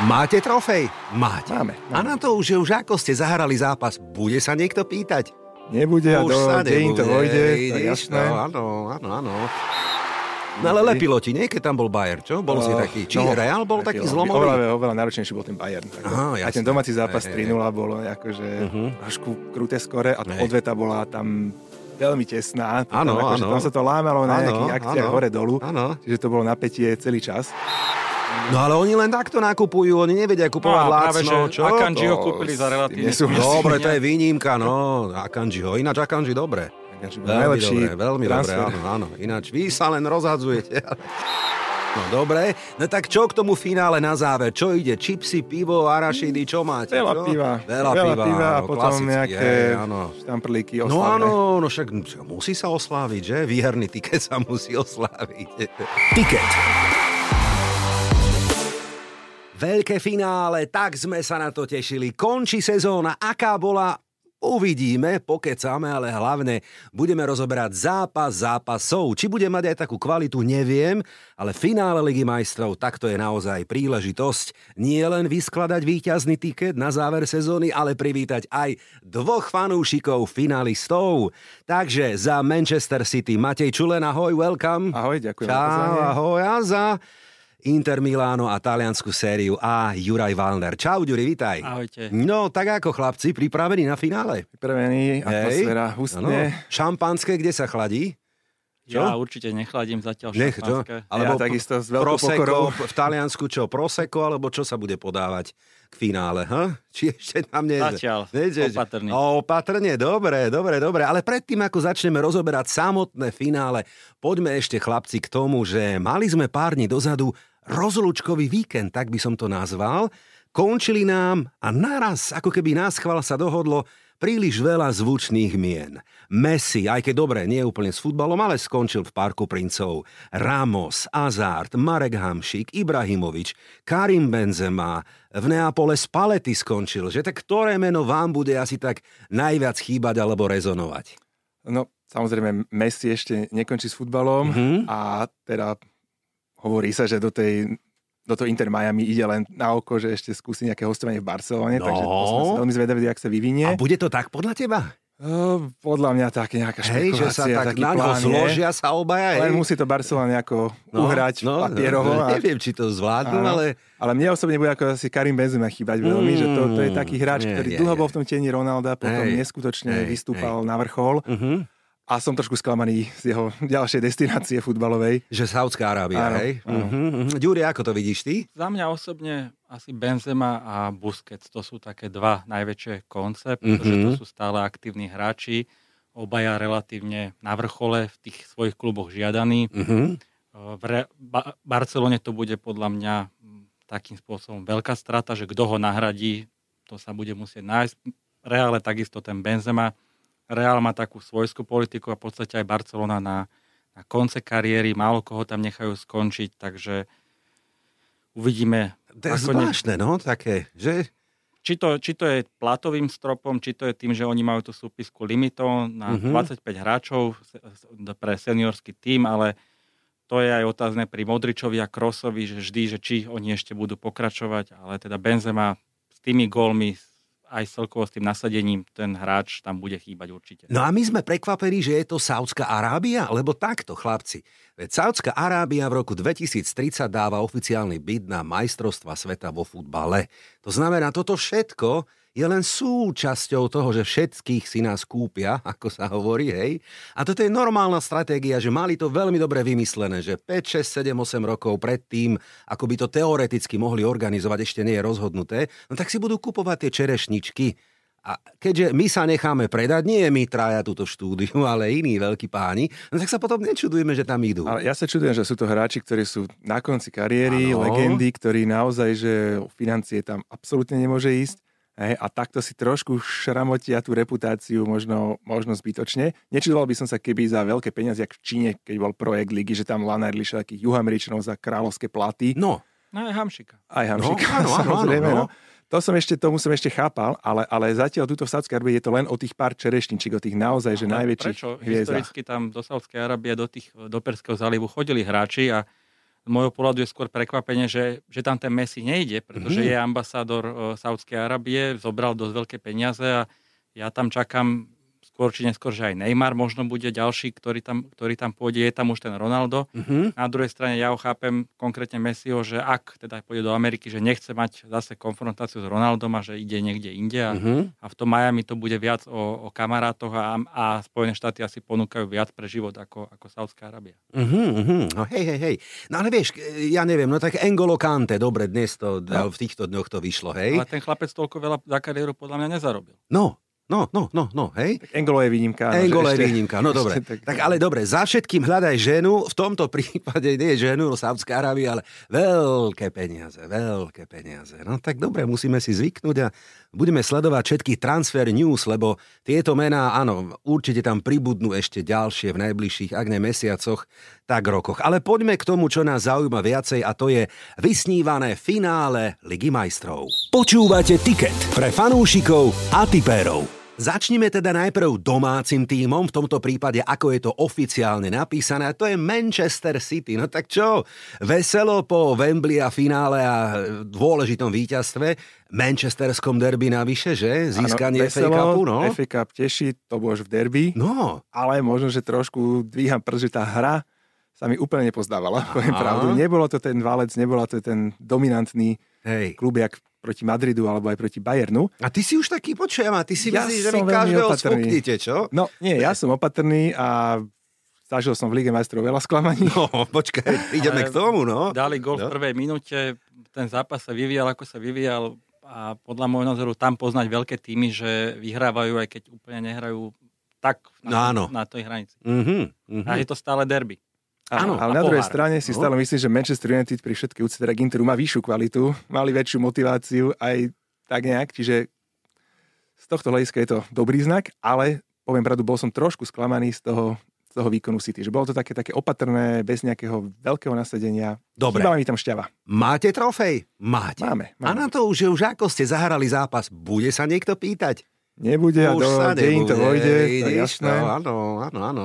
Máte trofej? Máte. Máme, máme. A na to už, že už ako ste zahrali zápas, bude sa niekto pýtať? Nebude Už do sa dejín to vojde, jasné. No, áno, áno, áno. No ale lepilo ti, nie? Keď tam bol Bayer, čo? Bol si Oh, taký, či no, Real bol taký Oveľa, zlomový? oveľa náročnejší bol ten Bayern. Aha, a jasné. ten domáci zápas Hej, hej, 3-0 bolo akože Mhm. trošku kruté skore a Hej. odveta bola tam veľmi tesná. Áno, akože, áno. Tam sa to lámalo na Áno, nejakých akciách hore-dolu. Čiže to bolo napätie celý čas. No ale oni len takto nakupujú, oni nevedia kupovať No a práve, lacno, čo? Akanji ho To kúpili za relatívne... Dobre, to je výnimka, no. Akanjiho, ináč Akanji dobre. Bol Veľmi najlepší dobre, veľmi transfer. dobre, áno, áno. Ináč vy sa len rozhadzujete. No dobre, no tak čo k tomu finále na záver? Čo ide? Čipsy, pivo, arašidy, čo máte? Veľa čo? piva. Veľa, piva, piva a áno, potom klasicky, nejaké hej, áno. štamprlíky No áno, no však musí sa osláviť, že? Výherný tiket sa musí osláviť. Tiket. Veľké finále, tak sme sa na to tešili. Končí sezóna, aká bola, uvidíme, pokecáme, ale hlavne budeme rozoberať zápas zápasov. Či bude mať aj takú kvalitu, neviem, ale finále Ligy majstrov, tak to je naozaj príležitosť nie len vyskladať víťazný tiket na záver sezóny, ale privítať aj dvoch fanúšikov finalistov. Takže za Manchester City Matej Čulen, ahoj, welcome. Ahoj, ďakujem Čau, ahoj, a za Inter Miláno a taliansku sériu A Juraj Valner. Čau, Ďuri, vitaj. Ahojte. No, tak ako chlapci, pripravení na finále? Pripravený, atmosféra hustne. Šampanské, kde sa chladí? Čo? Ja určite nechladím zatiaľ Nech, čo? šampanské. Ja takisto s veľkou pokorou. Prosecco, v Taliansku čo? Prosecco, alebo čo sa bude podávať k finále? Ha? Či ešte tam nie... Zatiaľ, Nie, že- opatrný. O, opatrne, dobre, dobre, dobre. Ale predtým, ako začneme rozoberať samotné finále, poďme ešte chlapci k tomu, že mali sme pár dní dozadu rozlúčkový víkend, tak by som to nazval. Končili nám a naraz, ako keby nás chval sa dohodlo, príliš veľa zvučných mien. Messi, aj keď dobre, nie úplne s futbalom, ale skončil v Parku princov. Ramos, Azard, Marek Hamšík, Ibrahimovič, Karim Benzema, v Neapole Spalletti skončil. Že tak ktoré meno vám bude asi tak najviac chýbať alebo rezonovať? No, samozrejme, Messi ešte nekončí s futbalom Mhm. a teda hovorí sa, že do tej do toho Inter Miami ide len na oko, že ešte skúsi nejaké hostovanie v Barcelone, No. takže to sme veľmi zvedaví, ak sa vyvinie. A bude to tak podľa teba? Uh, podľa mňa také nejaká Hej, že sa tak na plán zložia sa obaja. Len hej? musí to Barcelona nejako uhrať papierovo. No, a, neviem, či to zvládnu, Áno. ale... ale mne osobne bude ako asi Karim Benzema chýbať veľmi, že to, to je taký hráč, Mm, Nie, ktorý nie, dlho nie. bol v tom tieni Ronalda, potom Hej, neskutočne hej, vystúpal na vrchol Uh-huh. A som trošku sklamaný z jeho ďalšej destinácie futbalovej. Že Saudská Arábia, Áno, hej? áno. Uh-huh. Ďuri, ako to vidíš ty? Za mňa osobne asi Benzema a Busquets, to sú také dva najväčšie koncept, Mhm. pretože to sú stále aktívni hráči, obaja relatívne na vrchole v tých svojich kluboch žiadaní. Uh-huh. V Re- ba- Barcelone to bude podľa mňa mm, takým spôsobom veľká strata, že kto ho nahradí, to sa bude musieť nájsť. Reále takisto ten Benzema. Reál má takú svojskú politiku a v podstate aj Barcelona na, na konce kariéry, málo koho tam nechajú skončiť, takže uvidíme, To je Ako ne- zvláštne, no, také, že? či to, či to je platovým stropom, či to je tým, že oni majú tú súpisku limitov na Mhm. 25 hráčov pre seniorský tím, ale to je aj otázne pri Modričovi a Krosovi, že vždy, že či oni ešte budú pokračovať, ale teda Benzema s tými gólmi, aj celkovo s tým nasadením, ten hráč tam bude chýbať určite. No a my sme prekvapení, že je to Saudská Arábia, lebo takto, chlapci. Veď Saudská Arábia v roku 2030 dáva oficiálny byt na majstrovstva sveta vo futbale. To znamená, toto všetko je len súčasťou toho, že všetkých si nás kúpia, ako sa hovorí, hej. A toto je normálna stratégia, že mali to veľmi dobre vymyslené, že 5, 6, 7, 8 rokov predtým, ako by to teoreticky mohli organizovať, ešte nie je rozhodnuté, no tak si budú kupovať tie čerešničky, a keďže my sa necháme predať, nie my traja túto štúdiu, ale iní veľkí páni, no tak sa potom nečudujeme, že tam idú. Ale ja sa čudujem, že sú to hráči, ktorí sú na konci kariéry, Áno. legendy, ktorí naozaj, že financie tam absolútne nemôže ísť. Hej, a takto si trošku šramotia tú reputáciu možno, možno zbytočne. Nečudoval by som sa, keby za veľké peniaze, jak v Číne, keď bol projekt ligy, že tam lanárli takých juhameričanov za kráľovské platy. No, No aj Hamšika. Aj Hamšik, No, áno, samozrejme. áno, no. No. To som ešte, tomu som ešte chápal, ale, ale zatiaľ tuto v Sádskej Arabii je to len o tých pár čerešničík, o tých naozaj, že najväčších Prečo? hviezdach. Historicky tam do Saudskej Arábie, do, tých, do Perského zálivu chodili hráči a môjho pohľadu je skôr prekvapenie, že, že tam ten Messi nejde, pretože mm-hmm. je ambasádor uh, Saudskej Arábie, zobral dosť veľké peniaze a ja tam čakám skôr či neskôr, že aj Neymar možno bude ďalší, ktorý tam, ktorý tam pôjde, je tam už ten Ronaldo. Uh-huh. Na druhej strane ja ho chápem konkrétne Messiho, že ak teda pôjde do Ameriky, že nechce mať zase konfrontáciu s Ronaldom a že ide niekde inde a, uh-huh. a v tom Miami to bude viac o, o kamarátoch a, a Spojené štáty asi ponúkajú viac pre život ako, ako Saudská Arábia. Uh-huh, uh-huh. No hej, hej, hej. No ale vieš, ja neviem, no tak Engolo Kante, dobre, dnes to, no. v týchto dňoch to vyšlo, hej. Ale ten chlapec toľko veľa za kariéru podľa mňa nezarobil. No, No, no, no, no, hej. Tak Engolo je výnimka. Engolo je výnimka, no dobre. tak, tak ale dobre, za všetkým hľadaj ženu, v tomto prípade nie ženu, no Sádzka Arábia, ale veľké peniaze, veľké peniaze. No tak dobre, musíme si zvyknúť a budeme sledovať všetky transfer news, lebo tieto mená, áno, určite tam pribudnú ešte ďalšie v najbližších, ak ne mesiacoch, tak rokoch. Ale poďme k tomu, čo nás zaujíma viacej a to je vysnívané finále Ligy majstrov. Počúvate tiket pre fanúšikov a tipérov. Začnime teda najprv domácim tímom, v tomto prípade ako je to oficiálne napísané, to je Manchester City. No tak čo, veselo po Wembley a finále a dôležitom víťazstve, Manchesterskom derby navyše, že? Získanie ano, FA Cupu, no. FA Cup teší, to bolo v derby. No. Ale možno, že trošku dvíham prst, že tá hra sa mi úplne nepozdávala, poviem pravdu. Nebolo to ten valec, nebolo to ten dominantný Hej. klub, jak proti Madridu alebo aj proti Bayernu. A ty si už taký počujem a ty si ja myslíš, že vy každého spoknite, čo? No nie, ja som opatrný a zažil som v Lige majstrov veľa sklamaní. No, počkaj, ideme k tomu, no. Dali gol no. v prvej minúte, ten zápas sa vyvíjal, ako sa vyvíjal a podľa môjho názoru tam poznať veľké týmy, že vyhrávajú, aj keď úplne nehrajú tak na, no, na tej hranici. Uh-huh, uh-huh. A je to stále derby. Áno, ale na druhej strane si no. stále myslím, že Manchester United pri všetkej úcte teda Interu má vyššiu kvalitu, mali väčšiu motiváciu aj tak nejak, čiže z tohto hľadiska je to dobrý znak, ale poviem pravdu, bol som trošku sklamaný z toho, z toho výkonu City, že bolo to také, také opatrné, bez nejakého veľkého nasadenia. Dobre. Chýbala mi tam šťava. Máte trofej? Máte. Máme, máme. A na to už, už ako ste zahrali zápas, bude sa niekto pýtať? Nebude a do dejín to vojde, jasné. To, áno, áno, áno.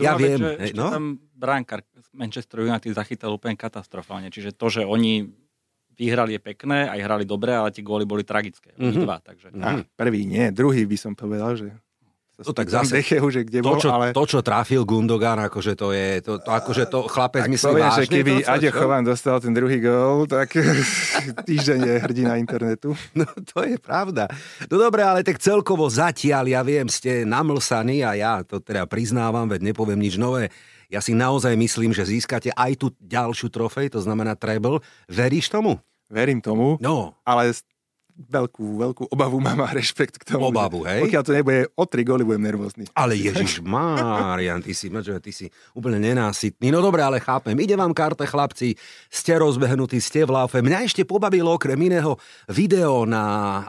ja viem. Že, no? tam bránkar Manchester United zachytal úplne katastrofálne. Čiže to, že oni vyhrali je pekné, aj hrali dobre, ale tie góly boli tragické. Mm-hmm. Dva, takže. Mm-hmm. Prvý nie, druhý by som povedal, že No tak zase, Dechehu, že kde to, čo, ale... to, čo trafil Gundogan, akože to je, to, to akože to chlapec myslí poviem, vážne. že keby to, Aďo Chovan dostal ten druhý gól, tak týždeň je hrdina internetu. No to je pravda. No dobre, ale tak celkovo zatiaľ, ja viem, ste namlsaní a ja to teda priznávam, veď nepoviem nič nové. Ja si naozaj myslím, že získate aj tú ďalšiu trofej, to znamená treble. Veríš tomu? Verím tomu, no. ale veľkú, veľkú obavu mám a rešpekt k tomu. Obavu, hej? Pokiaľ to nebude o tri góly, budem nervózny. Ale Ježiš Marian, ty si, ty si úplne nenásytný. No dobre, ale chápem. Ide vám karte, chlapci, ste rozbehnutí, ste v laufe. Mňa ešte pobavilo okrem iného video na, e,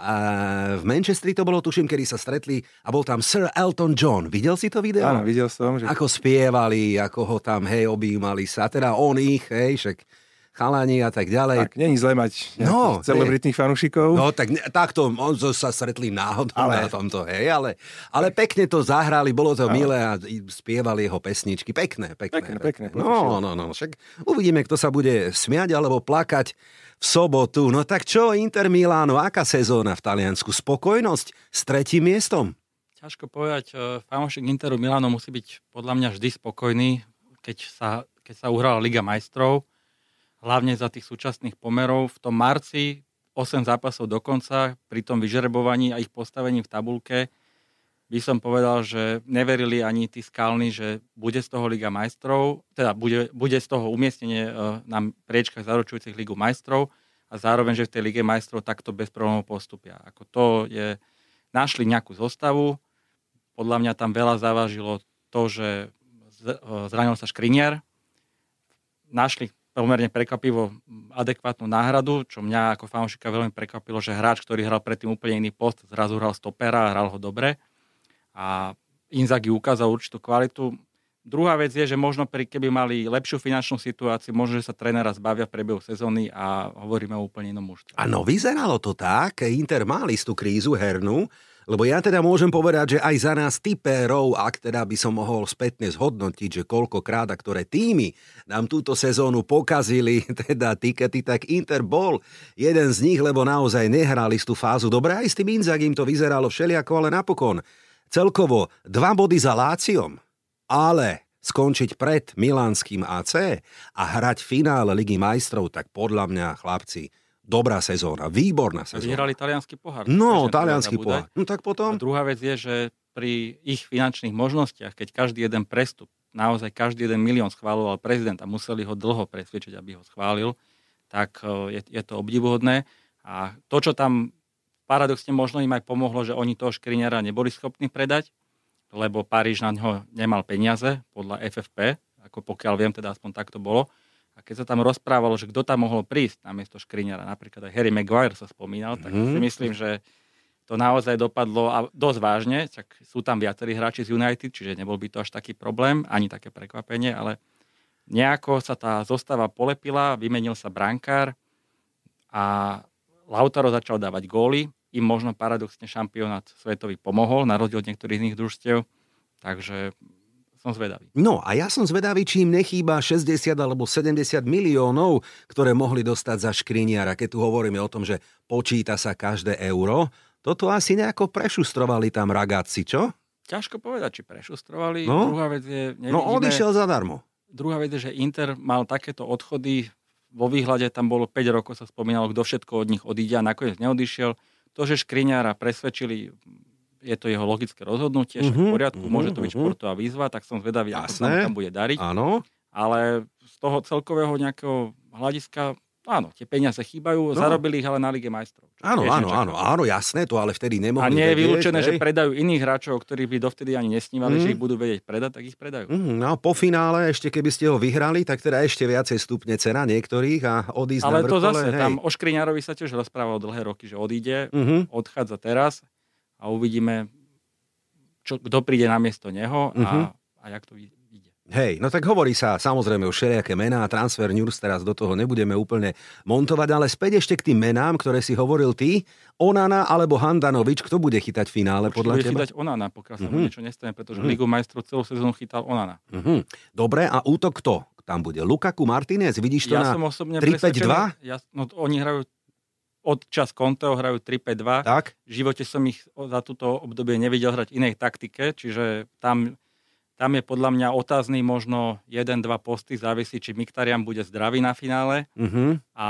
v Manchestri to bolo, tuším, kedy sa stretli a bol tam Sir Elton John. Videl si to video? Áno, videl som. Že... Ako spievali, ako ho tam, hej, objímali sa. Teda on ich, hej, však chalani a tak ďalej. Tak, není zle mať no, celebritných fanúšikov. No, tak takto, on sa stretli náhodou ale... na tomto, hej, ale, ale pekne to zahrali, bolo to no. milé a spievali jeho pesničky. Pekné, pekné. Pekné, pekné. No, no, no, však uvidíme, kto sa bude smiať alebo plakať v sobotu. No tak čo, Inter Milano, aká sezóna v Taliansku? Spokojnosť s tretím miestom? Ťažko povedať, e, fanúšik Interu Milano musí byť podľa mňa vždy spokojný, keď sa, keď sa uhrala Liga majstrov hlavne za tých súčasných pomerov. V tom marci 8 zápasov dokonca, pri tom vyžrebovaní a ich postavení v tabulke, by som povedal, že neverili ani tí skalní, že bude z toho Liga majstrov, teda bude, bude z toho umiestnenie e, na priečkach zaručujúcich Ligu majstrov a zároveň, že v tej Lige majstrov takto bez problémov postupia. Ako to je, našli nejakú zostavu, podľa mňa tam veľa závažilo to, že e, zranil sa Škriniar, našli pomerne prekvapivo adekvátnu náhradu, čo mňa ako fanúšika veľmi prekvapilo, že hráč, ktorý hral predtým úplne iný post, zrazu hral stopera a hral ho dobre. A Inzaghi ukázal určitú kvalitu. Druhá vec je, že možno pri, keby mali lepšiu finančnú situáciu, možno, že sa trénera zbavia v priebehu sezóny a hovoríme o úplne inom mužstve. Áno, vyzeralo to tak. Inter mal istú krízu hernú, Lebo ja teda môžem povedať, že aj za nás typérov, ak teda by som mohol spätne zhodnotiť, že koľkokrát a ktoré týmy nám túto sezónu pokazili, teda tikety, tak Inter bol jeden z nich, lebo naozaj nehrali tú fázu dobre. Aj s tým Inzagim to vyzeralo všeliako, ale napokon celkovo dva body za Láciom, ale skončiť pred Milánskym AC a hrať finále Ligy majstrov, tak podľa mňa, chlapci, dobrá sezóna, výborná sezóna. Vyhrali talianský pohár. No, talianský pohár. No tak potom... A druhá vec je, že pri ich finančných možnostiach, keď každý jeden prestup, naozaj každý jeden milión schváloval prezident a museli ho dlho presvedčiť, aby ho schválil, tak e, je, je to obdivuhodné. A to, čo tam paradoxne možno im aj pomohlo, že oni toho škriňara neboli schopní predať, lebo Paríž na ňo nemal peniaze podľa FFP, ako pokiaľ viem, teda aspoň tak to bolo a keď sa tam rozprávalo, že kto tam mohol prísť na miesto Škriňara, napríklad aj Harry Maguire sa spomínal, tak mm. si myslím, že to naozaj dopadlo a dosť vážne, tak sú tam viacerí hráči z United, čiže nebol by to až taký problém, ani také prekvapenie, ale nejako sa tá zostava polepila, vymenil sa brankár a Lautaro začal dávať góly, im možno paradoxne šampionát svetový pomohol, na rozdiel od niektorých iných družstiev, takže som zvedavý. No a ja som zvedavý, či im nechýba 60 alebo 70 miliónov, ktoré mohli dostať za škriniara, keď tu hovoríme o tom, že počíta sa každé euro. Toto asi nejako prešustrovali tam ragáci, čo? Ťažko povedať, či prešustrovali. No? Druhá vec je... Nevidíme, no odišiel zadarmo. Druhá vec je, že Inter mal takéto odchody. Vo výhľade tam bolo 5 rokov, sa spomínalo, kto všetko od nich odíde a nakoniec neodišiel. To, že Škriňára presvedčili je to jeho logické rozhodnutie, mm-hmm, v poriadku, mm-hmm, môže to byť mm-hmm. športová výzva, tak som zvedavý, ako sa tam bude dariť. Áno. Ale z toho celkového nejakého hľadiska Áno, tie peniaze chýbajú, no. zarobili ich ale na Lige majstrov. Áno, áno, áno, áno, jasné, to ale vtedy nemohli A nie je vylúčené, že predajú iných hráčov, ktorí by dovtedy ani nesnívali, mm. že ich budú vedieť predať, tak ich predajú. Mm, no po finále, ešte keby ste ho vyhrali, tak teda ešte viacej stupne cena niektorých a odísť ale na vrchole, to zase, hej. tam o Škriňárovi sa tiež rozprával dlhé roky, že odíde, mm-hmm. odchádza teraz a uvidíme, čo, kto príde na miesto neho a, uh-huh. a jak to ide. Hej, no tak hovorí sa samozrejme o všelijaké mená, transfer news, teraz do toho nebudeme úplne montovať, ale späť ešte k tým menám, ktoré si hovoril ty, Onana alebo Handanovič, kto bude chytať finále Určite podľa bude teba? chytať Onana, pokiaľ sa uh-huh. niečo nestane, pretože uh-huh. Ligu majstrov celú sezónu chytal Onana. Uh-huh. Dobre, a útok kto? Tam bude Lukaku Martinez, vidíš to ja na som osobne 3-5-2? Ja, no, oni hrajú od čas Conteho hrajú 3-5-2. Tak. V živote som ich za túto obdobie nevidel hrať inej taktike, čiže tam, tam je podľa mňa otázny možno 1-2 posty, závisí, či Miktarian bude zdravý na finále. Uh-huh. A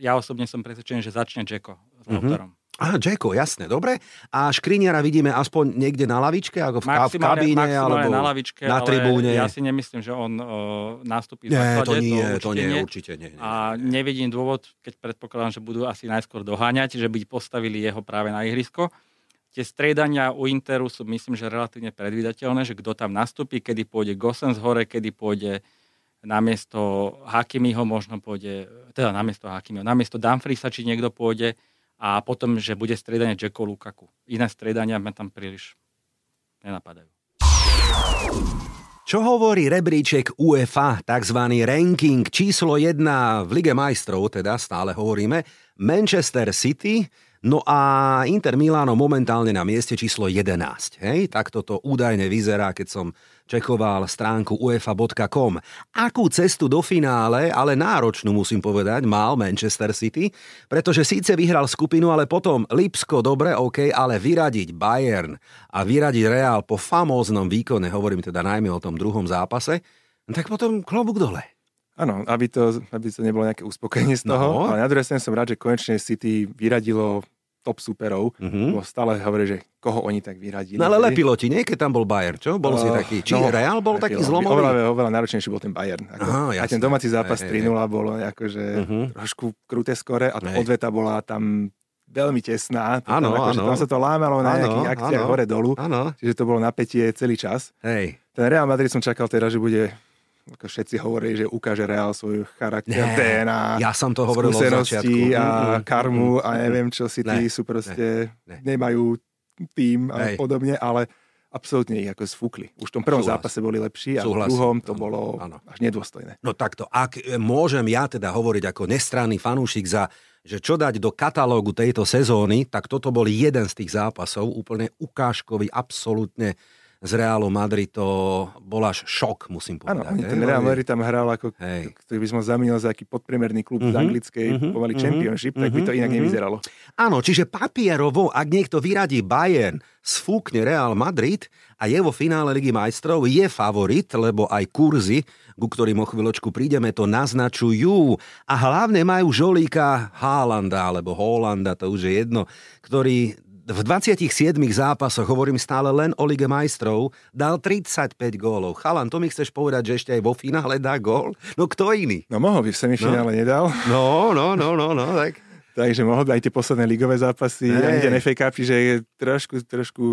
ja osobne som presvedčený, že začne Jacko s uh-huh. Á, Jacko, jasné, dobre. A Škriniara vidíme aspoň niekde na lavičke, ako v, maximálne, kabíne, alebo na, lavičke, na tribúne. ja si nemyslím, že on uh, nastúpi v základe. To nie, to, to nie, nie, určite nie. nie a nie. nevidím dôvod, keď predpokladám, že budú asi najskôr doháňať, že by postavili jeho práve na ihrisko. Tie striedania u Interu sú, myslím, že relatívne predvídateľné, že kto tam nastúpi, kedy pôjde Gosens hore, kedy pôjde namiesto Hakimiho možno pôjde, teda namiesto Hakimiho, namiesto Dumfriesa, či niekto pôjde a potom, že bude striedanie Jacko Lukaku. Iné striedania ma tam príliš nenapadajú. Čo hovorí rebríček UEFA, tzv. ranking číslo 1 v Lige majstrov, teda stále hovoríme, Manchester City, No a Inter Milano momentálne na mieste číslo 11. Hej? Tak toto údajne vyzerá, keď som čekoval stránku uefa.com. Akú cestu do finále, ale náročnú musím povedať, mal Manchester City, pretože síce vyhral skupinu, ale potom Lipsko, dobre, OK, ale vyradiť Bayern a vyradiť Real po famóznom výkone, hovorím teda najmä o tom druhom zápase, tak potom klobúk dole. Áno, aby to, aby to nebolo nejaké uspokojenie z toho. No. Ale na druhej strane som rád, že konečne City vyradilo top superov, mm-hmm. stále hovorí, že koho oni tak vyradili. No ale lepilo ti, nie? Keď tam bol Bayern, čo? Bol uh, si taký, či no, Real bol lepilo. taký zlomový? Oveľa, oveľa náročnejší bol ten Bayern. Ako, Aha, a ten domáci zápas 3-0 bolo akože uh-huh. trošku kruté skore a tá odveta bola tam veľmi tesná. Áno, akože. Tam sa to lámalo na nejakých akciách hore-dolu. Čiže to bolo napätie celý čas. Hej. Ten Real Madrid som čakal teda, že bude ako všetci hovorí, že ukáže Real svoj charakter, Nie, DNA, ja som to hovoril skúsenosti a mm, karmu a neviem čo si tí sú proste, ne, ne. nemajú tým a Hej. podobne, ale absolútne ich ako sfúkli. Už v tom prvom Súhlas. zápase boli lepší a v druhom to ano, bolo ano. až nedôstojné. No takto, ak môžem ja teda hovoriť ako nestranný fanúšik za že čo dať do katalógu tejto sezóny, tak toto bol jeden z tých zápasov, úplne ukážkový, absolútne z Realu Madrid to bol až šok, musím povedať. Áno, ten Real Madrid tam hral ako, hej. ktorý by som zamenil za aký podpriemerný klub uh-huh, z mhm, anglickej uh-huh, pomaly uh-huh, championship, uh-huh, tak by to inak uh-huh. nevyzeralo. Áno, čiže papierovo, ak niekto vyradí Bayern, sfúkne Real Madrid a je vo finále Ligy majstrov, je favorit, lebo aj kurzy, ku ktorým o chvíľočku prídeme, to naznačujú. A hlavne majú žolíka Haalanda, alebo Holanda, to už je jedno, ktorý v 27 zápasoch, hovorím stále len o Lige majstrov, dal 35 gólov. Chalan, to mi chceš povedať, že ešte aj vo finále dá gól? No kto iný? No mohol by v semifinále no. nedal. No, no, no, no, no, tak takže mohol by aj tie posledné ligové zápasy, hey. ani ten FA Cup, čiže je trošku, trošku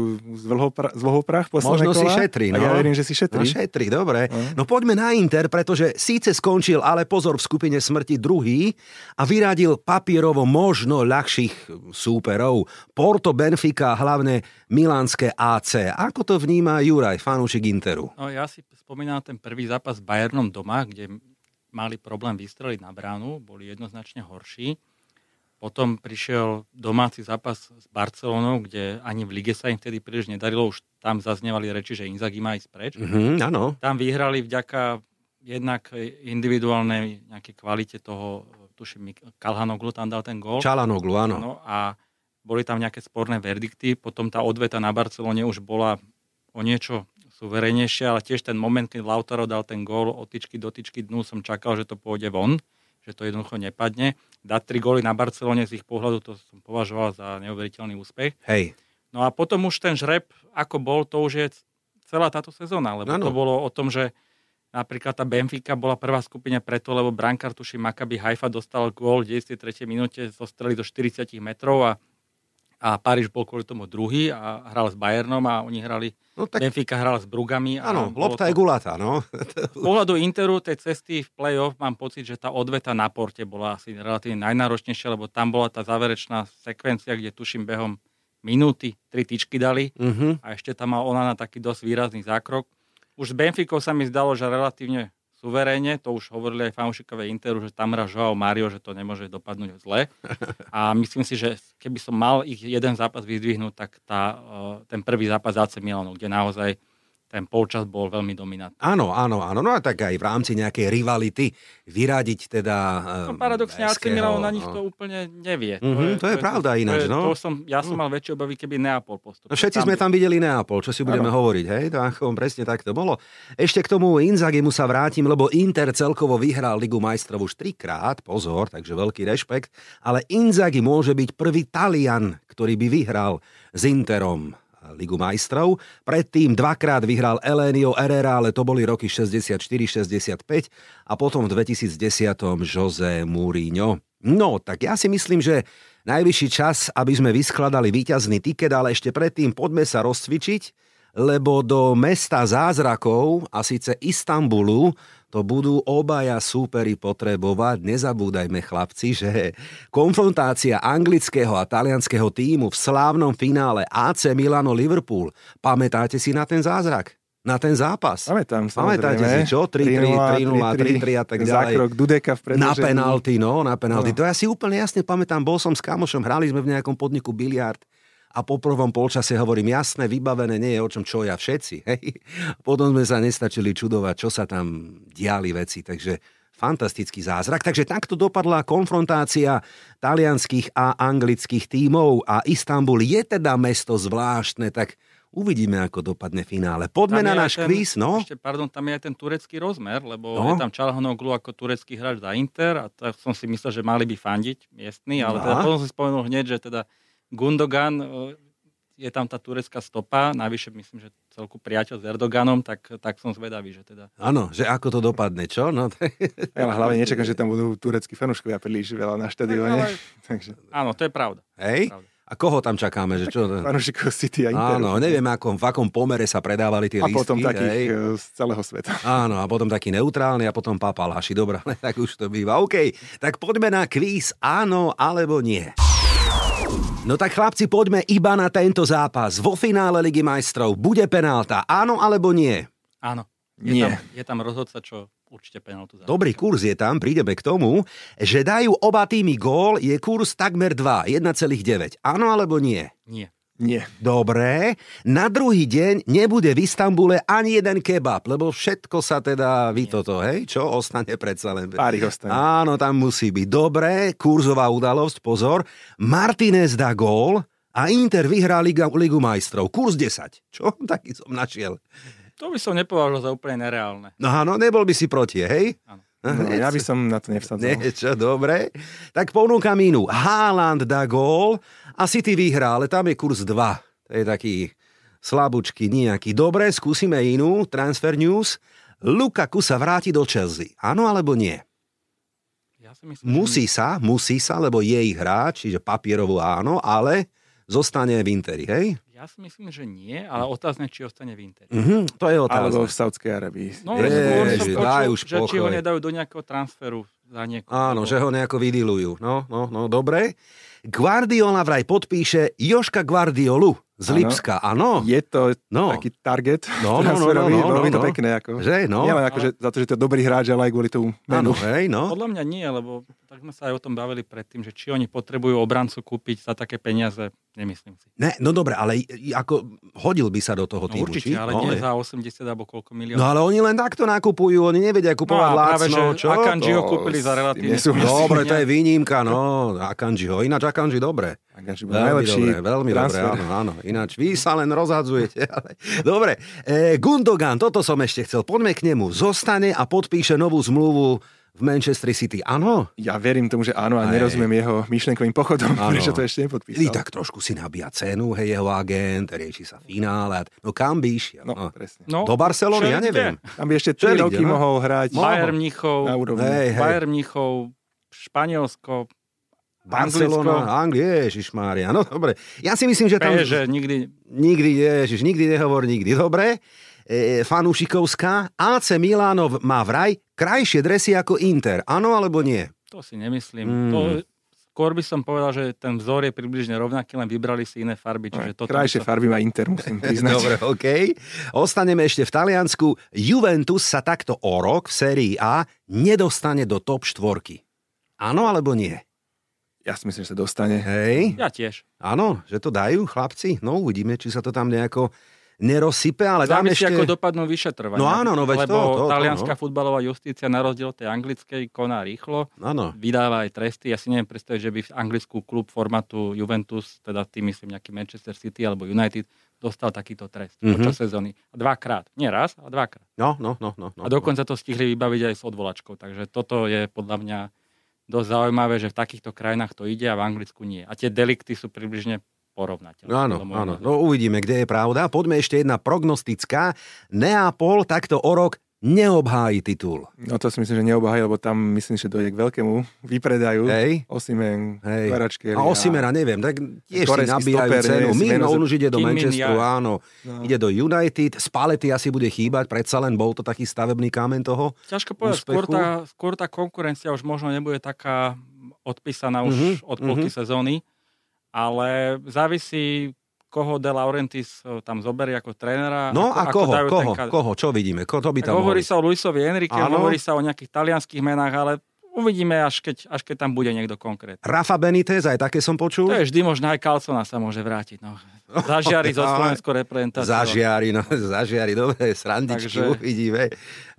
zvlhol prach posledné Možno kola. si šetrí, no. A ja verím, že si šetrí. No šetrí, dobre. No. no poďme na Inter, pretože síce skončil, ale pozor v skupine smrti druhý a vyradil papierovo možno ľahších súperov. Porto, Benfica a hlavne milánske AC. Ako to vníma Juraj, fanúšik Interu? No ja si spomínam ten prvý zápas s Bayernom doma, kde mali problém vystreliť na bránu, boli jednoznačne horší. Potom prišiel domáci zápas s Barcelonou, kde ani v lige sa im vtedy príliš nedarilo. Už tam zaznievali reči, že Inzaghi má ísť preč. Mm-hmm, áno. Tam vyhrali vďaka jednak individuálnej nejakej kvalite toho, tuším, Kalhanoglu tam dal ten gól. Čalanoglu, áno. No, a boli tam nejaké sporné verdikty. Potom tá odveta na Barcelone už bola o niečo suverenejšia, ale tiež ten moment, keď Lautaro dal ten gól od tyčky do tyčky dnu, som čakal, že to pôjde von že to jednoducho nepadne. Dať tri góly na Barcelone z ich pohľadu, to som považoval za neuveriteľný úspech. Hej. No a potom už ten žreb, ako bol, to už je celá táto sezóna, lebo ano. to bolo o tom, že napríklad tá Benfica bola prvá skupina preto, lebo brankár tuší Maccabi Haifa dostal gól v 93. minúte zo strely do 40 metrov a a Paríž bol kvôli tomu druhý a hral s Bayernom a oni hrali, no tak... Benfica hral s Brugami. Áno, lopta to... je gulatá, no. Z pohľadu Interu tej cesty v play-off mám pocit, že tá odveta na porte bola asi relatívne najnáročnejšia, lebo tam bola tá záverečná sekvencia, kde tuším behom minúty tri tyčky dali uh-huh. a ešte tam mal ona na taký dosť výrazný zákrok. Už s Benficou sa mi zdalo, že relatívne suverénne, to už hovorili aj fanúšikové Interu, že tam hrá Joao Mario, že to nemôže dopadnúť zle. A myslím si, že keby som mal ich jeden zápas vyzdvihnúť, tak tá, ten prvý zápas AC Milanu, kde naozaj ten polčas bol veľmi dominantný. Áno, áno, áno. No a tak aj v rámci nejakej rivality vyradiť teda... No paradoxne AC Milan na nich to úplne nevie. Mm-hmm, to, je, to je pravda je, ináč, no. To som, ja som mal väčšie obavy, keby Neapol postupil. No všetci tam sme tam videli Neapol, čo si budeme ano. hovoriť, hej? To ako presne tak to bolo. Ešte k tomu Inzagimu sa vrátim, lebo Inter celkovo vyhral Ligu majstrov už trikrát, pozor, takže veľký rešpekt, ale Inzagi môže byť prvý Talian, ktorý by vyhral s Interom Ligu majstrov. Predtým dvakrát vyhral Elenio Herrera, ale to boli roky 64-65 a potom v 2010 Jose Mourinho. No, tak ja si myslím, že najvyšší čas, aby sme vyskladali víťazný tiket, ale ešte predtým poďme sa rozcvičiť, lebo do mesta zázrakov, a síce Istanbulu, to budú obaja súperi potrebovať. Nezabúdajme, chlapci, že konfrontácia anglického a talianského týmu v slávnom finále AC Milano-Liverpool, pamätáte si na ten zázrak? na ten zápas. Pamätám. Pamätáte si čo? 3-3, 3-0, 3-3 a tak ďalej. Zákrok Dudeka v predložení. Na penalty, no, na penalty. No. To ja si úplne jasne pamätám. Bol som s kamošom, hrali sme v nejakom podniku biliard a po prvom polčase hovorím, jasné, vybavené, nie je o čom čo ja všetci. Hej. Potom sme sa nestačili čudovať, čo sa tam diali veci, takže fantastický zázrak. Takže takto dopadla konfrontácia talianských a anglických tímov a Istanbul je teda mesto zvláštne, tak uvidíme, ako dopadne finále. Poďme na náš ten, kvíz, no. Ešte, pardon, tam je aj ten turecký rozmer, lebo no. je tam Čalhanoglu ako turecký hráč za Inter a tak som si myslel, že mali by fandiť miestny, ale no. teda potom si spomenul hneď, že teda Gundogan, e, je tam tá turecká stopa, navyše myslím, že celku priateľ s Erdoganom, tak, tak som zvedavý, že teda... Áno, že ako to dopadne, čo? No, ja hlavne nečakám, že tam budú tureckí fanúškovia príliš veľa na štadióne. Ale... Takže... Áno, to je pravda. Hej? pravda. A koho tam čakáme? Že čo? Fanúšikov City a Inter. Áno, neviem, akom, v akom pomere sa predávali tie a lístky. A potom takých hej. E, z celého sveta. Áno, a potom taký neutrálny a potom papaláši. Dobrá, tak už to býva. OK, tak poďme na kvíz áno alebo nie. No tak chlapci, poďme iba na tento zápas. Vo finále Ligy majstrov bude penálta, áno alebo nie? Áno. Je nie. Tam, je tam rozhodca, čo určite penaltu. Za Dobrý kurz je tam, prídeme k tomu, že dajú oba týmy gól, je kurz takmer 2, 1,9. Áno alebo nie? Nie. Nie. Dobre, na druhý deň nebude v Istambule ani jeden kebab, lebo všetko sa teda vy toto, hej, čo ostane predsa len. Pár ostane. Áno, tam musí byť. Dobre, kurzová udalosť, pozor. Martinez dá gól a Inter vyhrá Liga, Ligu majstrov. Kurz 10. Čo? Taký som našiel. To by som nepovažoval za úplne nereálne. No áno, nebol by si proti, hej? Áno. No, ja by som na to nevsadzal. Niečo, dobre. Tak ponúkam inú. Haaland dá gól a City vyhrá, ale tam je kurz 2. To je taký slabúčky nejaký. Dobre, skúsime inú. Transfer news. Lukaku sa vráti do Chelsea. Áno alebo nie? Ja si myslím, Musí sa, musí sa, lebo je ich hráč, čiže papierovo áno, ale zostane v Interi, hej? Ja si myslím, že nie, ale otázne, či ostane v Interi. Mhm, to je Alebo otázka. v Saudskej Arabii. No, som daj počul, už že či ho nedajú do nejakého transferu za niekoho. Áno, že ho nejako vydilujú. No, no, no, dobre. Guardiola vraj podpíše Joška Guardiolu z Áno. Lipska, áno. Je to No. taký target No, no, no, transferový, no, no, bolo by to no. pekné. Ako. Že, no. Nielen ako, že, za to, že to je dobrý hráč, ale aj kvôli tomu Áno, menu. hej, no. Podľa mňa nie, lebo tak sme sa aj o tom bavili predtým, že či oni potrebujú obrancu kúpiť za také peniaze, nemyslím si. Ne, no dobre, ale ako hodil by sa do toho No týmu, určite, či? ale no, nie za 80 alebo koľko No miliónov. ale oni len takto nakupujú, oni nevedia No kupovať že lacno, čo? Akanji ho To kúpili za relatívne. Dobre, to je výnimka, no, Akanjiho. Ináč Akanji dobre. Takže bol Veľmi najlepší dobre, veľmi transfer. dobre, áno, áno. Ináč vy sa len rozhadzujete. Ale... Dobre, e, Gundogan, toto som ešte chcel. Poďme k nemu. Zostane a podpíše novú zmluvu v Manchester City. Áno? Ja verím tomu, že áno a Hej. nerozumiem jeho myšlenkovým pochodom, prečo to ešte I nepodpísal. tak trošku si nabíja cenu, hej, jeho agent, rieši sa finále. a- No kam by išiel? No, No. presne. No, Do Barcelony, ja neviem. Tam by ešte Čo je 3 roky no? mohol hrať Bayern Mnichov, na úrovni. Hej, hej. Bayern Mnichov, Španielsko, Barcelona, Anglie, Ježišmária. No dobre. Ja si myslím, že tam... že nikdy... Nikdy, ježiš, nikdy nehovor nikdy. Dobre. E, fanúšikovská. AC Milánov má vraj krajšie dresy ako Inter. Áno alebo nie? To si nemyslím. Mm. To, skôr by som povedal, že ten vzor je približne rovnaký, len vybrali si iné farby. Čiže toto Krajšie som- farby má Inter, musím priznať. Dobre, OK. Ostaneme ešte v Taliansku. Juventus sa takto o rok v sérii A nedostane do top štvorky. Áno alebo nie? Ja si myslím, že sa dostane. Hej? Ja tiež. Áno, že to dajú chlapci? No uvidíme, či sa to tam nejako nerozsype, ale Závisí, ešte... ako dopadnú vyšetrovania. No áno, no veď Lebo to, to, to, talianská no. futbalová justícia na rozdiel od tej anglickej koná rýchlo, Áno. vydáva aj tresty. Ja si neviem predstaviť, že by v anglicku klub formátu Juventus, teda tým myslím nejaký Manchester City alebo United, dostal takýto trest Mhm. počas sezóny. Dvakrát. Nie raz, ale dvakrát. No, no, no, no. no. A dokonca to stihli vybaviť aj s odvolačkou. Takže toto je podľa mňa dosť zaujímavé, že v takýchto krajinách to ide a v Anglicku nie. A tie delikty sú približne porovnateľné. No áno, áno. No uvidíme, kde je pravda. Poďme ešte jedna prognostická. Neapol takto o rok neobhájí titul. No to si myslím, že neobhají, lebo tam myslím, že dojde k veľkému výpredaju. Hej? Osimen, Hej. A Osimera neviem, tak tiež si nabíjajú stoper, cenu. nie, si Min, meno- on už ide do Manchesteru, Jae. áno. No. Ide do United. Spalety asi bude chýbať, predsa len bol to taký stavebný kamen toho. Ťažko povedať, skôr tá, skôr tá konkurencia už možno nebude taká odpísaná už Mhm, od polky mhm. sezóny, ale závisí, koho De Laurentiis eh, tam zoberie ako trénera. No ako, a ako koho, dajú koho, ten koho, čo vidíme? Ko, to by tam hovorí sa o Luisovi Enrique, Áno. hovorí sa o nejakých talianských menách, ale uvidíme, až keď, až keď tam bude niekto konkrétny. Rafa Benitez, aj také som počul. To je vždy možno aj Carlsona sa môže vrátiť. No. Zažiari zo slovenskou reprezentáciou. Zažiari, no, zažiari, dobre, srandičky, Takže- uvidíme.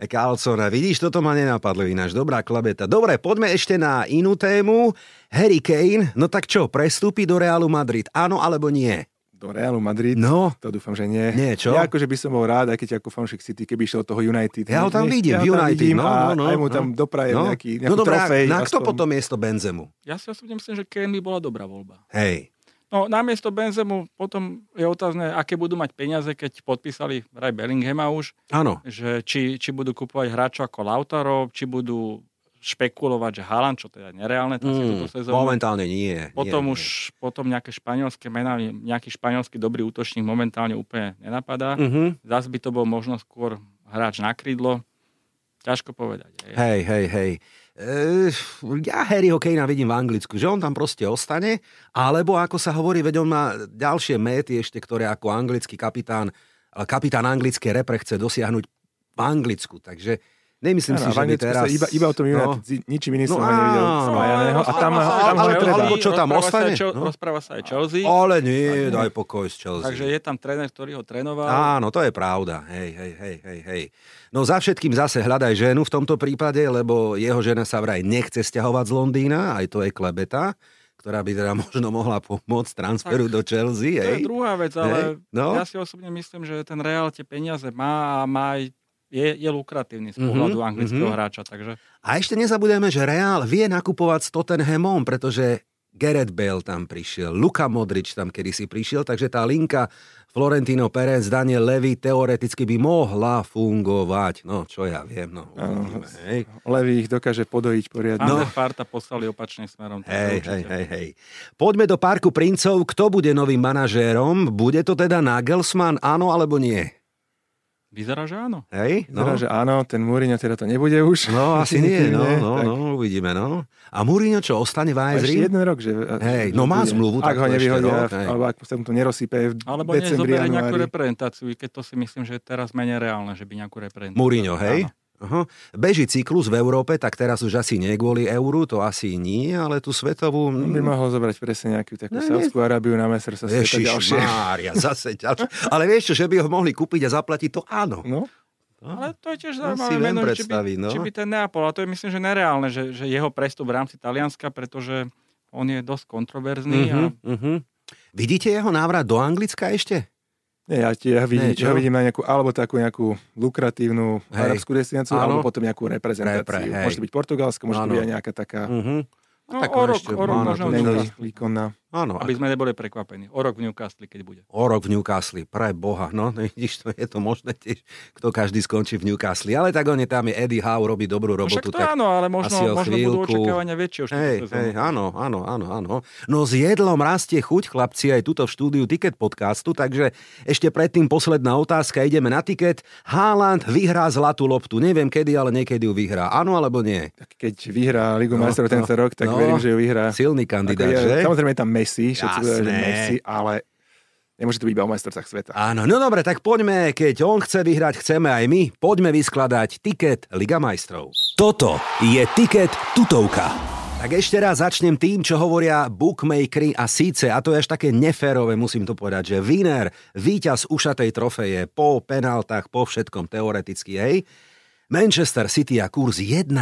Kalcona, vidíš, toto ma nenapadlo ináč, dobrá klebeta. Dobre, poďme ešte na inú tému. Harry Kane, no tak čo, prestúpi do Realu Madrid, áno alebo nie? Do Realu Madrid. No, To dúfam, že nie. Nie, čo? Ja akože by som bol rád, aj keď ako fanšik City, keby išiel toho United. Ja ho tam Nie, vidím, ja v ho tam United, vidím no, a no, no, aj mu no. tam doprajem no. nejaký, no nejakú dobré, trofej. na kto potom miesto Benzemu? Ja si osobne myslím, že Kane by bola dobrá voľba. Hej, No, namiesto Benzemu potom je otázne, aké budú mať peniaze, keď podpísali vraj Bellinghama už, áno. že či, či budú kupovať hráčov ako Lautaro, či budú špekulovať, že Haaland, čo teda nereálne asi Mm, sezónu. momentálne nie. Potom nie, už potom nejaké španielské mená, nejaký španielský dobrý útočník momentálne úplne nenapadá. Nie. Uh-huh. Zas by to bol možno skôr hráč na krídlo. Ťažko povedať. hej. Hej, hej, hej. E, ja Harryho Kanea vidím v Anglicku, že on tam proste ostane, alebo ako sa hovorí, veď on má ďalšie méty ešte, ktoré ako anglický kapitán, kapitán anglickej repre chce dosiahnuť v Anglicku, takže Nemyslím si, Áno, v že by teraz... iba, iba o tom no. United no. ničím iným No som ani nevidel spájaného. A tam, tam ale- netreba. alebo čo tam ostane? Sa Chel- No. Rozpráva sa aj Chelsea. Ale nie, daj pokoj s Chelsea. Takže je tam tréner, ktorý ho trénoval. Áno, to je pravda. Hej, hej, hej, hej, hej. No za všetkým zase hľadaj ženu v tomto prípade, lebo jeho žena sa vraj nechce stiahovať z Londýna, aj to je klebeta, ktorá by teda možno mohla pomôcť transferu Tak, do Chelsea, To je hej? druhá vec, ale No. ja si osobne myslím, že ten Real tie peniaze má a má aj je, je lukratívny z Mhm, pohľadu anglického mhm. hráča, takže A ešte nezabudeme, že Real vie nakupovať s Tottenhamom, pretože Gareth Bale tam prišiel, Luka Modrič tam kedysi prišiel, takže tá linka Florentino Pérez, Daniel Levy teoreticky by mohla fungovať. No, čo ja viem, no. Uvidíme, hej. Levý ich dokáže podojiť poriadne. No. Farta poslali opačným smerom. Hej, hej, hej, hej. Poďme do Parku princov. Kto bude novým manažérom? Bude to teda Nagelsmann, áno alebo nie? Vyzerá, že áno. Hej? Vyzerá, že áno, ten Mourinho teda to nebude už. No, asi nie, no, no, tak. no, uvidíme, no. A Mourinho čo, ostane v A Ešte AS jeden rok, že... Hej, no má zmluvu, Ak tak ho nevyhodia, rok, hej. alebo ak sa mu to nerozsype v Alebo decembri, nezoberie nejakú reprezentáciu, keď to si myslím, že je teraz menej reálne, že by nejakú reprezentáciu. Mourinho, hej? Áno. Aha. Beží cyklus v Európe, tak teraz už asi nie kvôli euru, to asi nie, ale tú svetovú... On by mohol zobrať presne nejakú takú No, nie. Saudskú Arábiu na mestr sa sveta ďalšie. Mária, zase ďalšie. Ale vieš čo, že by ho mohli kúpiť a zaplatiť, to áno. No, Ale to je tiež zaujímavé meno, či by, no. či by ten Neapol, a to je myslím, že nereálne, že, že jeho prestup v rámci Talianska, pretože on je dosť kontroverzný a Uh-huh, uh-huh. Vidíte jeho návrat do Anglicka ešte? Nie, ja, ja, vidím, Nie, čo? ja vidím na nejakú, alebo takú nejakú lukratívnu Hej. arabskú destináciu, Áno. alebo potom nejakú reprezentáciu. Repre, hej. môže to byť Portugalsko, môže to byť aj nejaká taká Uh-huh. no, tak o rok, ešte o rok možno výkonná. Áno, Aby sme neboli prekvapení. O rok v Newcastle, keď bude. o rok v Newcastle, pre Boha, no vidíš, to je to možné tiež, kto každý skončí v Newcastle, ale tak on je tam, je Eddie Howe, robí dobrú No však robotu, to tak áno, ale možno, možno budú očakávania väčšie už Hej, hej, áno, áno, áno, áno. No s jedlom rastie chuť, chlapci, aj tuto v štúdiu Ticket podcastu, takže ešte predtým posledná otázka, ideme na Ticket. Haaland vyhrá zlatú loptu, neviem kedy, ale niekedy ju vyhrá. Áno alebo nie? Tak keď vyhrá Ligu No, majstrov no, tento rok, tak no. verím, že ju vyhrá. Silný kandidát, je, že? Samozrejme tam Messi, všetci povedali, že. Messi, ale nemôže to byť iba o majstrovstvách sveta. Áno, no dobre, tak poďme, keď on chce vyhrať, chceme aj my, poďme vyskladať tiket Liga majstrov. Toto je tiket tutovka. Tak ešte raz začnem tým, čo hovoria bookmakery a síce, a to je až také neférové, musím to povedať, že winner, víťaz ušatej trofeje po penáltach, po všetkom teoreticky, hej, Manchester City a kurz 1,2.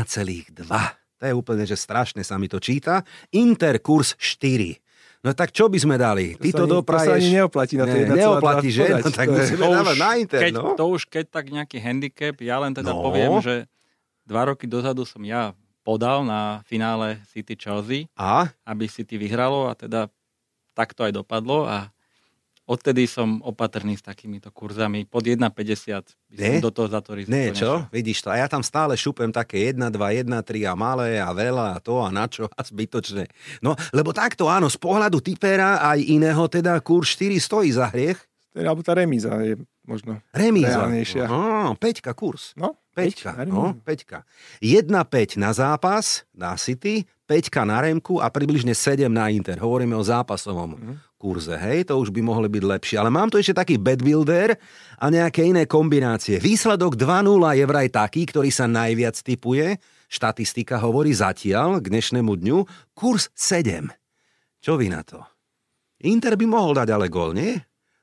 To je úplne, že strašne sa mi to číta. Inter kurz 4. No tak čo by sme dali? Ty to, ani- dopraješ. To sa ani neoplatí na tie Ne, 1,2 neoplatí, že? No tak To musíme To už, dávať na Inter, keď, no. to už keď tak nejaký handicap, ja len teda No. poviem, že dva roky dozadu som ja podal na finále City Chelsea, A? aby City vyhralo a teda tak to aj dopadlo a odtedy som opatrný s takýmito kurzami. Pod 1,50 by som Ne? do toho za to riziko Nie, čo? nešiel. Vidíš to. A ja tam stále šupem také 1, 2, 1, 3 a malé a veľa a to a na čo a zbytočné. No, lebo takto áno, z pohľadu typera aj iného teda kurz 4 stojí za hriech. Teda, Alebo tá remíza je možno Remíza. reálnejšia. Á, peťka kurz. No, Peťka, no, peťka. 1-5 na zápas, na City, 5 na Remku a približne 7 na Inter. Hovoríme o zápasovom Mhm. Kurze, hej, to už by mohli byť lepšie. Ale mám tu ešte taký bad builder a nejaké iné kombinácie. Výsledok 2-0 je vraj taký, ktorý sa najviac typuje. Štatistika hovorí zatiaľ k dnešnému dňu kurz 7. Čo vy na to? Inter by mohol dať ale gol, nie?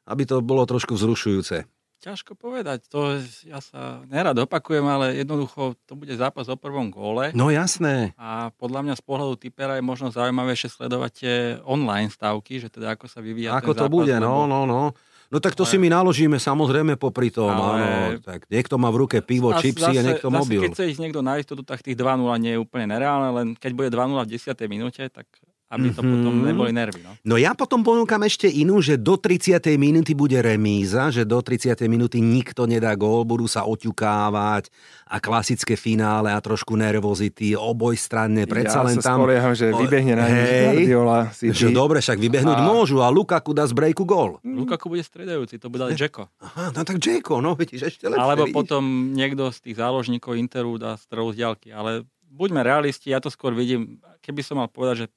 Aby to bolo trošku vzrušujúce. Ťažko povedať, to ja sa nerad opakujem, ale jednoducho to bude zápas o prvom góle. No jasné. A podľa mňa z pohľadu typera je možno zaujímavejšie sledovať tie online stavky, že teda ako sa vyvíja Ako to ten zápas, bude, no, no, no. No tak to Ale- si my naložíme samozrejme popri tom, Ale- áno. Tak niekto má v ruke pivo, A čipsy a niekto zase, mobil. Keď chce ísť niekto na istotu, tak tých 2-0 nie je úplne nereálne, len keď bude 2-0 v 10. minúte, tak aby to Mhm. potom neboli nervy. No. No ja potom ponúkam ešte inú, že do 30. minúty bude remíza, že do 30. minúty nikto nedá gól, budú sa oťukávať a klasické finále a trošku nervozity, obojstranne, predsa ja len sa tam... spolieham, že vybehne na hej. Guardiola City. Že dobre, však vybehnúť A- môžu a Lukaku dá z breaku gól. Lukaku bude stredajúci, to bude Jacko. Aha, no tak Jacko, no vidíš, ešte lepšie. Alebo vidíš? potom niekto z tých záložníkov Interu dá strelu z ďalky. Ale buďme realisti, ja to skôr vidím, keby som mal povedať, že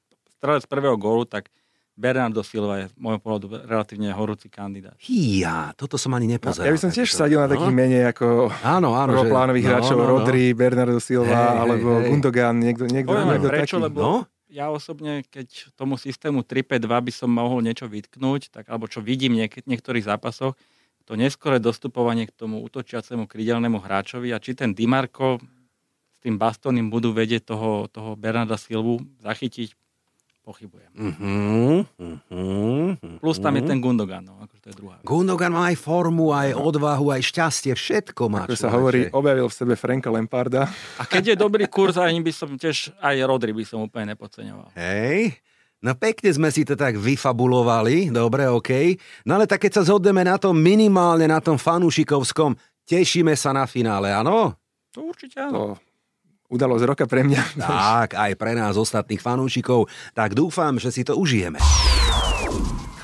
strelec prvého gólu, tak Bernardo Silva je v môjom pohľadu relatívne horúci kandidát. Híja, toto som ani nepozeral. Ja by som tiež sadil na takých no? menej ako áno, áno, prvoplánových že... hráčov, no, no, no. Rodri, Bernardo Silva, Hej, alebo hej. Gundogan, niekto, niekto, Poviem niekto prečo, taký. lebo No? ja osobne, keď tomu systému 3-5-2 by som mohol niečo vytknúť, tak, alebo čo vidím v niek- niektorých zápasoch, to neskoré dostupovanie k tomu útočiacemu krydelnému hráčovi a či ten Dimarko s tým bastónim budú vedieť toho, toho Bernarda Silvu zachytiť, pochybujem. Mhm, mhm, Plus tam je mhm. ten Gundogan, no, akože to je druhá vec. Gundogan má aj formu, aj odvahu, aj šťastie, všetko má. Ako sa hovorí, objavil v sebe Franka Lamparda. A keď je dobrý kurz, ani by som tiež, aj Rodri by som úplne nepodceňoval. Hej, no pekne sme si to tak vyfabulovali, dobre, OK. No ale tak keď sa zhodneme na tom minimálne na tom fanúšikovskom, tešíme sa na finále, áno? To určite áno. To udalosť roka pre mňa. Tak, aj pre nás ostatných fanúšikov, tak dúfam, že si to užijeme.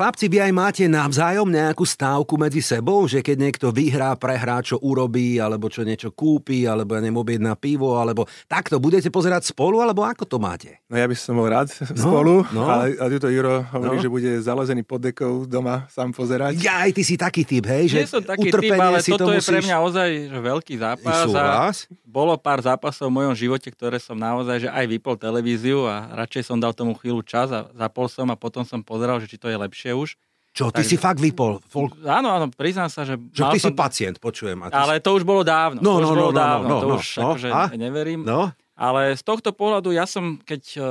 Chlapci, vy aj máte navzájom nejakú stávku medzi sebou, že keď niekto vyhrá, prehrá, čo urobí, alebo čo niečo kúpi, alebo ja neviem, objedná pivo, alebo takto, budete pozerať spolu, alebo ako to máte? No ja by som bol rád spolu, no. ale a tuto Juro hovorí, No. že bude založený pod dekou doma sám pozerať. Ja, aj ty si taký typ, hej? Nie že som taký typ, ale si to toto je pre musíš- mňa ozaj že veľký zápas. A bolo pár zápasov v mojom živote, ktoré som naozaj že aj vypol televíziu a radšej som dal tomu chvíľu čas a zapol som a potom som pozeral, že či to je lepšie už. Čo, ty Takže- si fakt vypol? Folk... Áno, áno, priznám sa, že... Mal ty si som- pacient, počujem. A ty Ale to už bolo dávno. No, to už no, bolo no, no, dávno, no, to no, už no. akože A? neverím. No, Ale z tohto pohľadu ja som, keď eh,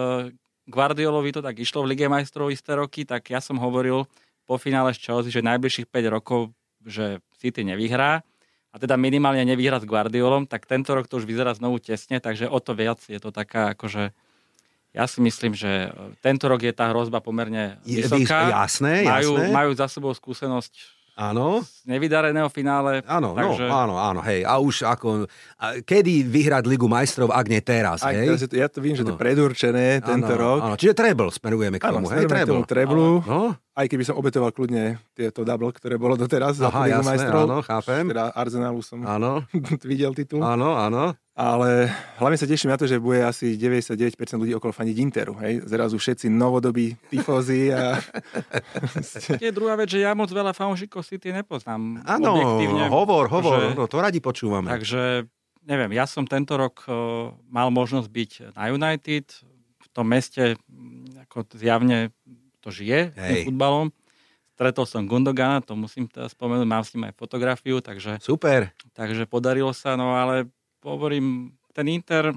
Guardiolovi to tak išlo v Lige majstrov isté roky, tak ja som hovoril po finále s Chelsea, že najbližších 5 rokov, že City nevyhrá a teda minimálne nevyhrá s Guardiolom, tak tento rok to už vyzerá znovu tesne, takže o to viac je to taká akože ja si myslím, že eh, tento rok je tá hrozba pomerne je, vysoká. jasné, majú, jasné. majú za sebou skúsenosť Áno, z nevydareného finále. áno, takže... no, áno, áno, hej. A už ako, a kedy vyhrať Ligu majstrov, ak nie teraz, Aj, hej? teraz je to, ja to vím, že to No. je predurčené tento áno, rok. Áno, čiže treble smerujeme k Áno, tomu, hej, smerujeme k treble. tomu treblu, No, aj keby som obetoval kľudne tieto double, ktoré bolo doteraz za aha, Ligu jasné, majstrov. áno, chápem. Teda Arsenalu som Áno, videl titul. áno, áno. Ale hlavne sa teším na to, že bude asi 99% ľudí okolo faniť Interu. Hej? Zrazu všetci novodobí tifózy a Je druhá vec, že ja moc veľa fanúšikov City nepoznám. Áno, objektívne. hovor, hovor, že- no, to radi počúvame. Takže, neviem, ja som tento rok uh, mal možnosť byť na United. V tom meste ako zjavne to žije s tým Hej. futbalom. Stretol som Gundogana, to musím teda spomenúť, mám s ním aj fotografiu, takže, Super. takže podarilo sa, no ale hovorím, ten Inter,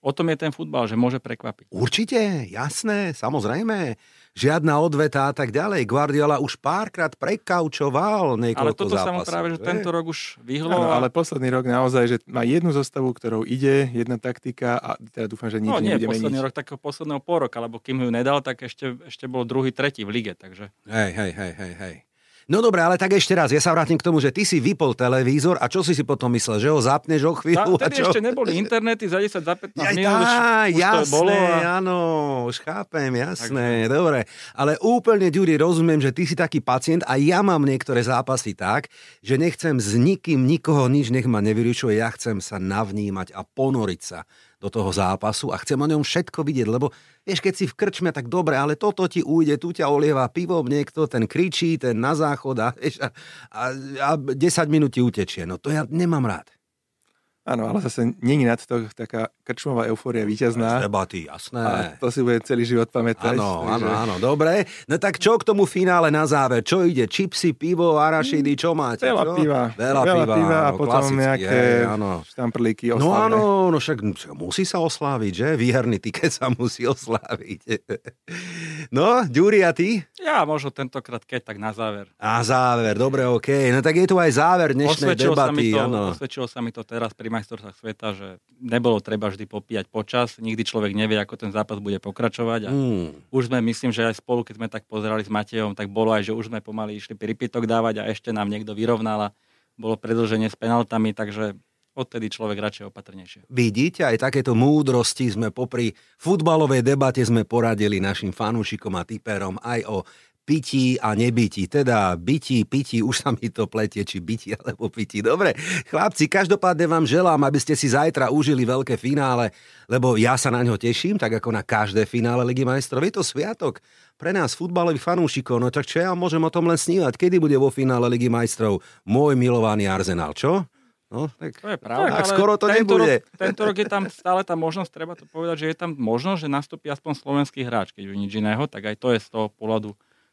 o tom je ten futbal, že môže prekvapiť. Určite, jasné, samozrejme. Žiadna odveta a tak ďalej. Guardiola už párkrát prekaučoval niekoľko Ale toto sa mu zápasov, práve, že že? tento rok už vyhlo. Áno, a- ale posledný rok naozaj, že má jednu zostavu, ktorou ide, jedna taktika a teda dúfam, že nič No nie, nebude posledný meniť. rok takého posledného pol roka, lebo kým ju nedal, tak ešte, ešte bol druhý, tretí v lige, takže... Hej, hej, hej, hej, hej. No dobre, ale tak ešte raz, ja sa vrátim k tomu, že ty si vypol televízor a čo si si potom myslel, že ho zapneš o Tá, chvíľu? a tedy čo? ešte neboli internety za 10, za 15 Aj minút, už, tá, už to jasné, bolo. A... áno, už chápem, jasné, Takže... dobre. Ale úplne, Ďuri, rozumiem, že ty si taký pacient a ja mám niektoré zápasy tak, že nechcem s nikým, nikoho nič, nech ma nevyručuje, ja chcem sa navnímať a ponoriť sa do toho zápasu a chcem o ňom všetko vidieť, lebo vieš, keď si v krčme, tak dobre, ale toto ti ujde, tu ťa olieva pivom niekto, ten kričí, ten na záchod a, a, a, a 10 minút ti utečie. No to ja nemám rád. Áno, ale zase není nad to taká krčmová eufória víťazná. Debaty, A jasné. to si bude celý život pamätať. Áno, takže- áno, áno, dobre. No tak čo k tomu finále na záver? Čo ide? Čipsy, pivo, arašidy, čo máte? Veľa čo? piva. Veľa, piva, piva a áno, potom klasicky, nejaké áno. štamprlíky No áno, no však musí sa osláviť, že? Výherný tiket sa musí osláviť. No, Ďuri a ty? Ja možno tentokrát keď tak na záver. A záver, dobre, OK. No tak je tu aj záver dnešnej Osvedčilo sa, mi debaty. to, áno. osvedčilo sa mi to teraz pri majstrovstvách sveta, že nebolo treba vždy popíjať počas. Nikdy človek nevie, ako ten zápas bude pokračovať. A Mm. už sme, myslím, že aj spolu, keď sme tak pozerali s Matejom, tak bolo aj, že už sme pomaly išli pripitok dávať a ešte nám niekto vyrovnal a bolo predlženie s penaltami, takže odtedy človek radšej opatrnejšie. Vidíte, aj takéto múdrosti sme popri futbalovej debate sme poradili našim fanúšikom a typerom aj o pití a nebytí. Teda bytí, pití, už sa mi to pletie, či bytí alebo pití. Dobre, chlapci, každopádne vám želám, aby ste si zajtra užili veľké finále, lebo ja sa na ňo teším, tak ako na každé finále Ligy majstrov. Je to sviatok pre nás, futbalových fanúšikov, no tak čo ja môžem o tom len snívať, kedy bude vo finále Ligy majstrov môj milovaný Arsenal, čo? No, tak, to je pravda, tak skoro to tento nebude. Rok, tento rok je tam stále tá možnosť, treba to povedať, že je tam možnosť, že nastúpi aspoň slovenský hráč, keď už nič iného, tak aj to je z toho pohľadu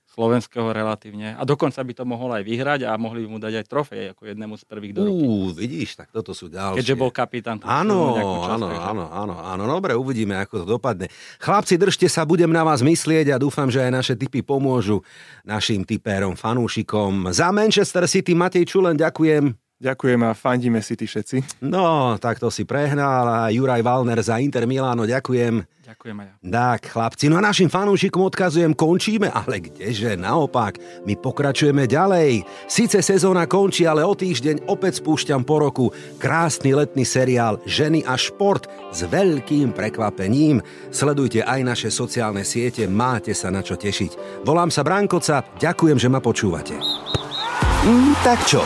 slovenského relatívne. A dokonca by to mohol aj vyhrať a mohli by mu dať aj trofej ako jednému z prvých do roky. Ú, vidíš, tak toto sú ďalšie. Keďže bol kapitán. Áno, áno, áno, áno, áno, dobre, uvidíme, ako to dopadne. Chlapci, držte sa, budem na vás myslieť a dúfam, že aj naše typy pomôžu našim typérom, fanúšikom. Za Manchester City Matej Čulen, ďakujem. Ďakujem a fandíme si ty všetci. No, tak to si prehnal a Juraj Valner za Inter Miláno, ďakujem. Ďakujem aj ja. Tak, chlapci, no a našim fanúšikom odkazujem, končíme, ale kdeže, naopak, my pokračujeme ďalej. Sice sezóna končí, ale o týždeň opäť spúšťam po roku krásny letný seriál Ženy a šport s veľkým prekvapením. Sledujte aj naše sociálne siete, máte sa na čo tešiť. Volám sa Brankoca, ďakujem, že ma počúvate. Mm, tak čo,